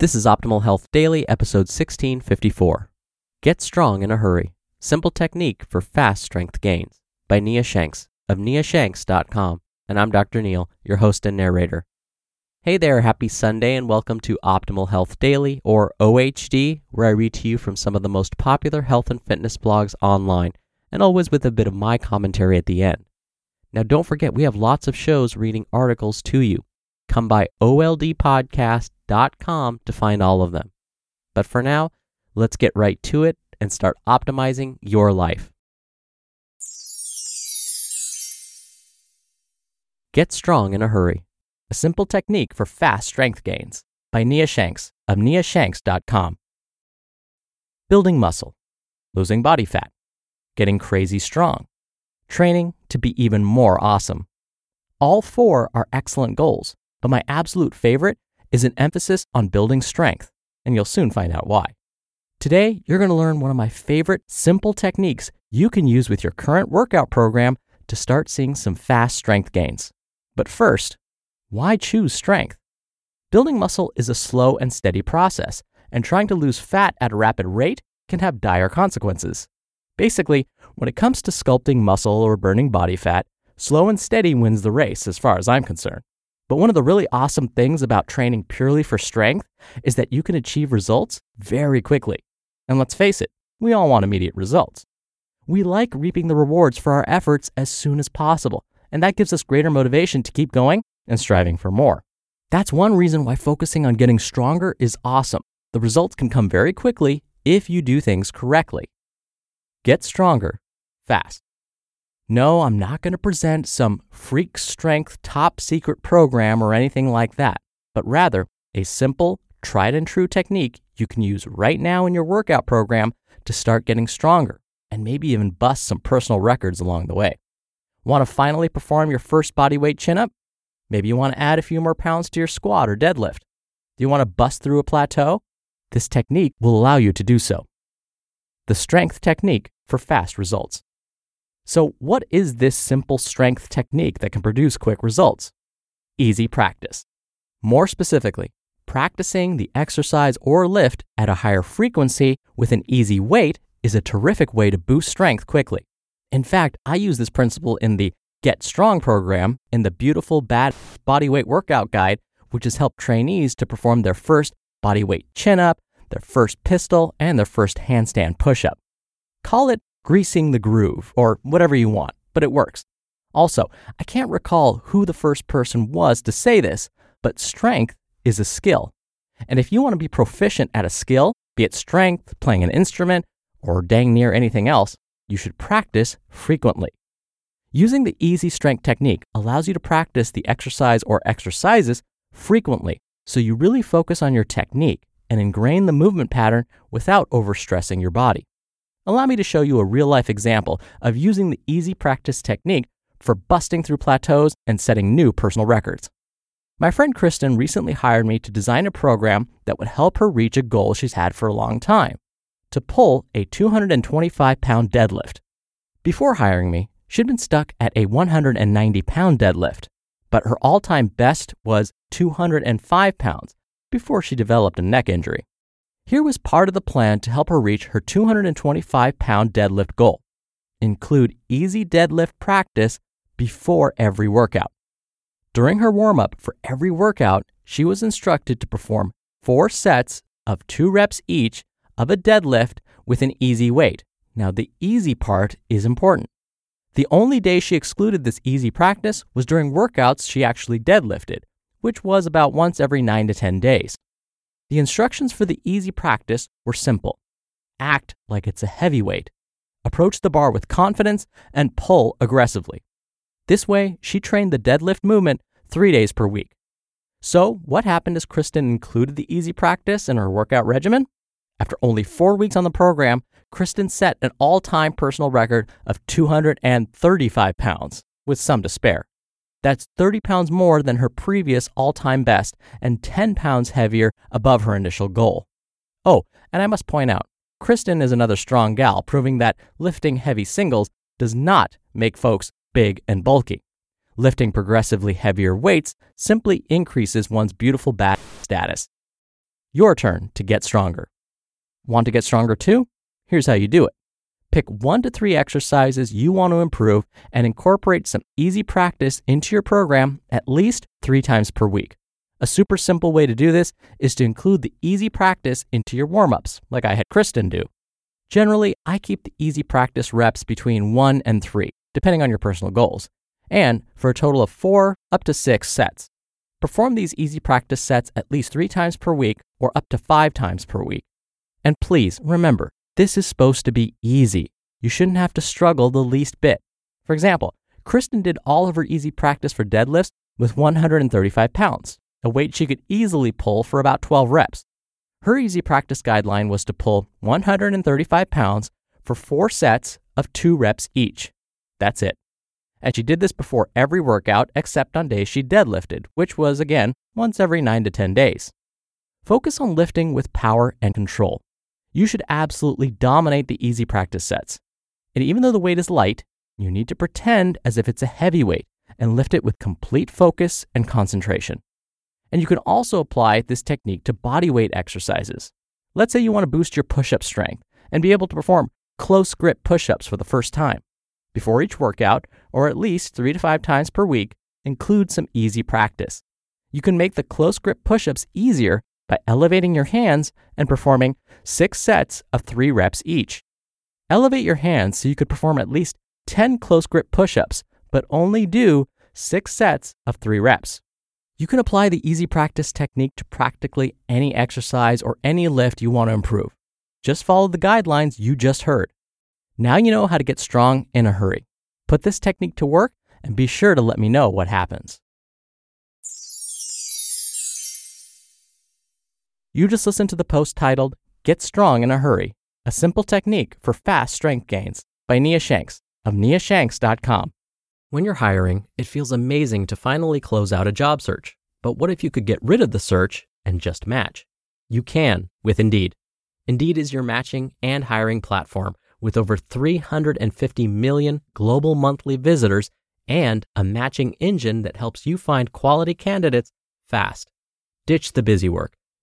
This is Optimal Health Daily, episode 1654. Get Strong in a Hurry Simple Technique for Fast Strength Gains by Nia Shanks of niashanks.com. And I'm Dr. Neal, your host and narrator. Hey there, happy Sunday, and welcome to Optimal Health Daily, or OHD, where I read to you from some of the most popular health and fitness blogs online, and always with a bit of my commentary at the end. Now, don't forget, we have lots of shows reading articles to you. Come by oldpodcast.com to find all of them. But for now, let's get right to it and start optimizing your life. Get strong in a hurry. A simple technique for fast strength gains by Nia Shanks of niashanks.com. Building muscle, losing body fat, getting crazy strong, training to be even more awesome. All four are excellent goals, but my absolute favorite is an emphasis on building strength, and you'll soon find out why. Today, you're going to learn one of my favorite simple techniques you can use with your current workout program to start seeing some fast strength gains. But first, why choose strength? Building muscle is a slow and steady process, and trying to lose fat at a rapid rate can have dire consequences. Basically, when it comes to sculpting muscle or burning body fat, slow and steady wins the race as far as I'm concerned. But one of the really awesome things about training purely for strength is that you can achieve results very quickly. And let's face it, we all want immediate results. We like reaping the rewards for our efforts as soon as possible, and that gives us greater motivation to keep going and striving for more. That's one reason why focusing on getting stronger is awesome. The results can come very quickly if you do things correctly. Get stronger fast. No, I'm not going to present some freak strength top secret program or anything like that, but rather a simple, tried and true technique you can use right now in your workout program to start getting stronger and maybe even bust some personal records along the way. Want to finally perform your first bodyweight chin up? Maybe you want to add a few more pounds to your squat or deadlift. Do you want to bust through a plateau? This technique will allow you to do so. The strength technique for fast results. So, what is this simple strength technique that can produce quick results? Easy practice. More specifically, practicing the exercise or lift at a higher frequency with an easy weight is a terrific way to boost strength quickly. In fact, I use this principle in the Get Strong program in the beautiful Bad Bodyweight Workout Guide, which has helped trainees to perform their first bodyweight chin up, their first pistol, and their first handstand push up. Call it greasing the groove, or whatever you want, but it works. Also, I can't recall who the first person was to say this, but strength is a skill. And if you want to be proficient at a skill, be it strength, playing an instrument, or dang near anything else, you should practice frequently. Using the easy strength technique allows you to practice the exercise or exercises frequently, so you really focus on your technique and ingrain the movement pattern without overstressing your body. Allow me to show you a real life example of using the easy practice technique for busting through plateaus and setting new personal records. My friend Kristen recently hired me to design a program that would help her reach a goal she's had for a long time to pull a 225 pound deadlift. Before hiring me, she'd been stuck at a 190 pound deadlift, but her all time best was 205 pounds before she developed a neck injury. Here was part of the plan to help her reach her 225 pound deadlift goal. Include easy deadlift practice before every workout. During her warm up for every workout, she was instructed to perform four sets of two reps each of a deadlift with an easy weight. Now, the easy part is important. The only day she excluded this easy practice was during workouts she actually deadlifted, which was about once every 9 to 10 days. The instructions for the easy practice were simple act like it's a heavyweight, approach the bar with confidence, and pull aggressively. This way, she trained the deadlift movement three days per week. So, what happened as Kristen included the easy practice in her workout regimen? After only four weeks on the program, Kristen set an all time personal record of 235 pounds, with some to spare. That's 30 pounds more than her previous all time best and 10 pounds heavier above her initial goal. Oh, and I must point out, Kristen is another strong gal, proving that lifting heavy singles does not make folks big and bulky. Lifting progressively heavier weights simply increases one's beautiful back status. Your turn to get stronger. Want to get stronger too? Here's how you do it. Pick one to three exercises you want to improve and incorporate some easy practice into your program at least three times per week. A super simple way to do this is to include the easy practice into your warm ups, like I had Kristen do. Generally, I keep the easy practice reps between one and three, depending on your personal goals, and for a total of four up to six sets. Perform these easy practice sets at least three times per week or up to five times per week. And please remember, this is supposed to be easy. You shouldn't have to struggle the least bit. For example, Kristen did all of her easy practice for deadlifts with 135 pounds, a weight she could easily pull for about 12 reps. Her easy practice guideline was to pull 135 pounds for four sets of two reps each. That's it. And she did this before every workout except on days she deadlifted, which was again once every 9 to 10 days. Focus on lifting with power and control you should absolutely dominate the easy practice sets. And even though the weight is light, you need to pretend as if it's a heavy weight and lift it with complete focus and concentration. And you can also apply this technique to body weight exercises. Let's say you want to boost your push up strength and be able to perform close grip push ups for the first time. Before each workout, or at least three to five times per week, include some easy practice. You can make the close grip push ups easier by elevating your hands and performing six sets of three reps each. Elevate your hands so you could perform at least 10 close grip push ups, but only do six sets of three reps. You can apply the easy practice technique to practically any exercise or any lift you want to improve. Just follow the guidelines you just heard. Now you know how to get strong in a hurry. Put this technique to work and be sure to let me know what happens. You just listened to the post titled Get Strong in a Hurry A Simple Technique for Fast Strength Gains by Nia Shanks of niashanks.com. When you're hiring, it feels amazing to finally close out a job search. But what if you could get rid of the search and just match? You can with Indeed. Indeed is your matching and hiring platform with over 350 million global monthly visitors and a matching engine that helps you find quality candidates fast. Ditch the busy work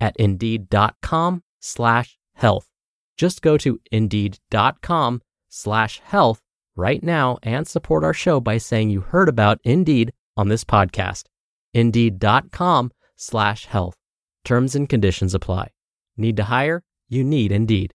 at indeed.com slash health. Just go to indeed.com slash health right now and support our show by saying you heard about Indeed on this podcast. Indeed.com slash health. Terms and conditions apply. Need to hire? You need Indeed.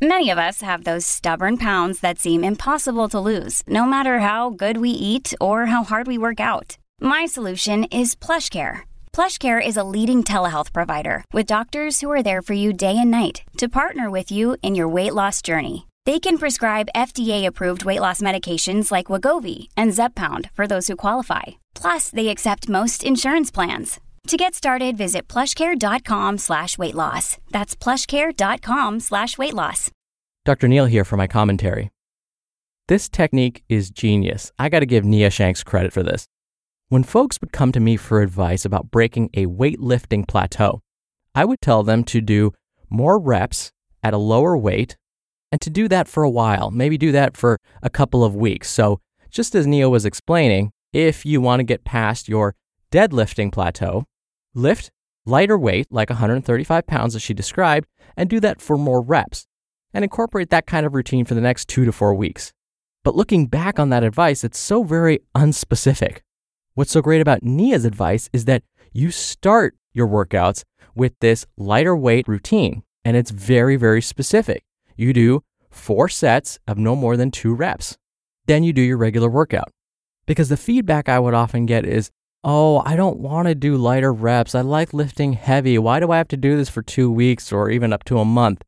Many of us have those stubborn pounds that seem impossible to lose, no matter how good we eat or how hard we work out. My solution is PlushCare. PlushCare is a leading telehealth provider with doctors who are there for you day and night to partner with you in your weight loss journey. They can prescribe FDA-approved weight loss medications like Wegovy and Zepbound for those who qualify. Plus, they accept most insurance plans. To get started, visit plushcare.com slash weight loss. That's plushcare.com slash weight loss. Dr. Neal here for my commentary. This technique is genius. I got to give Nia Shanks credit for this. When folks would come to me for advice about breaking a weightlifting plateau, I would tell them to do more reps at a lower weight and to do that for a while, maybe do that for a couple of weeks. So, just as Nia was explaining, if you want to get past your deadlifting plateau, lift lighter weight, like 135 pounds as she described, and do that for more reps, and incorporate that kind of routine for the next two to four weeks. But looking back on that advice, it's so very unspecific. What's so great about Nia's advice is that you start your workouts with this lighter weight routine, and it's very, very specific. You do four sets of no more than two reps. Then you do your regular workout. Because the feedback I would often get is, oh, I don't want to do lighter reps. I like lifting heavy. Why do I have to do this for two weeks or even up to a month?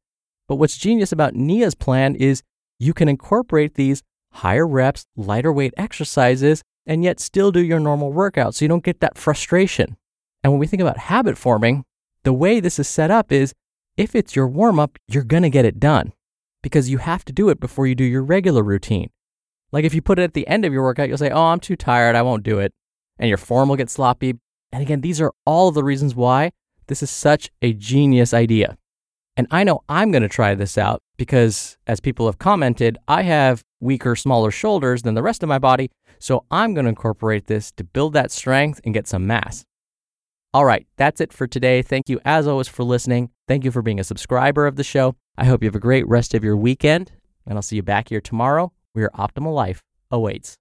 But what's genius about Nia's plan is you can incorporate these higher reps, lighter weight exercises, and yet still do your normal workout so you don't get that frustration. And when we think about habit forming, the way this is set up is if it's your warm up, you're going to get it done because you have to do it before you do your regular routine. Like if you put it at the end of your workout, you'll say, Oh, I'm too tired. I won't do it and your form will get sloppy. And again, these are all of the reasons why this is such a genius idea. And I know I'm going to try this out because, as people have commented, I have weaker, smaller shoulders than the rest of my body. So I'm going to incorporate this to build that strength and get some mass. All right, that's it for today. Thank you, as always, for listening. Thank you for being a subscriber of the show. I hope you have a great rest of your weekend, and I'll see you back here tomorrow where your optimal life awaits.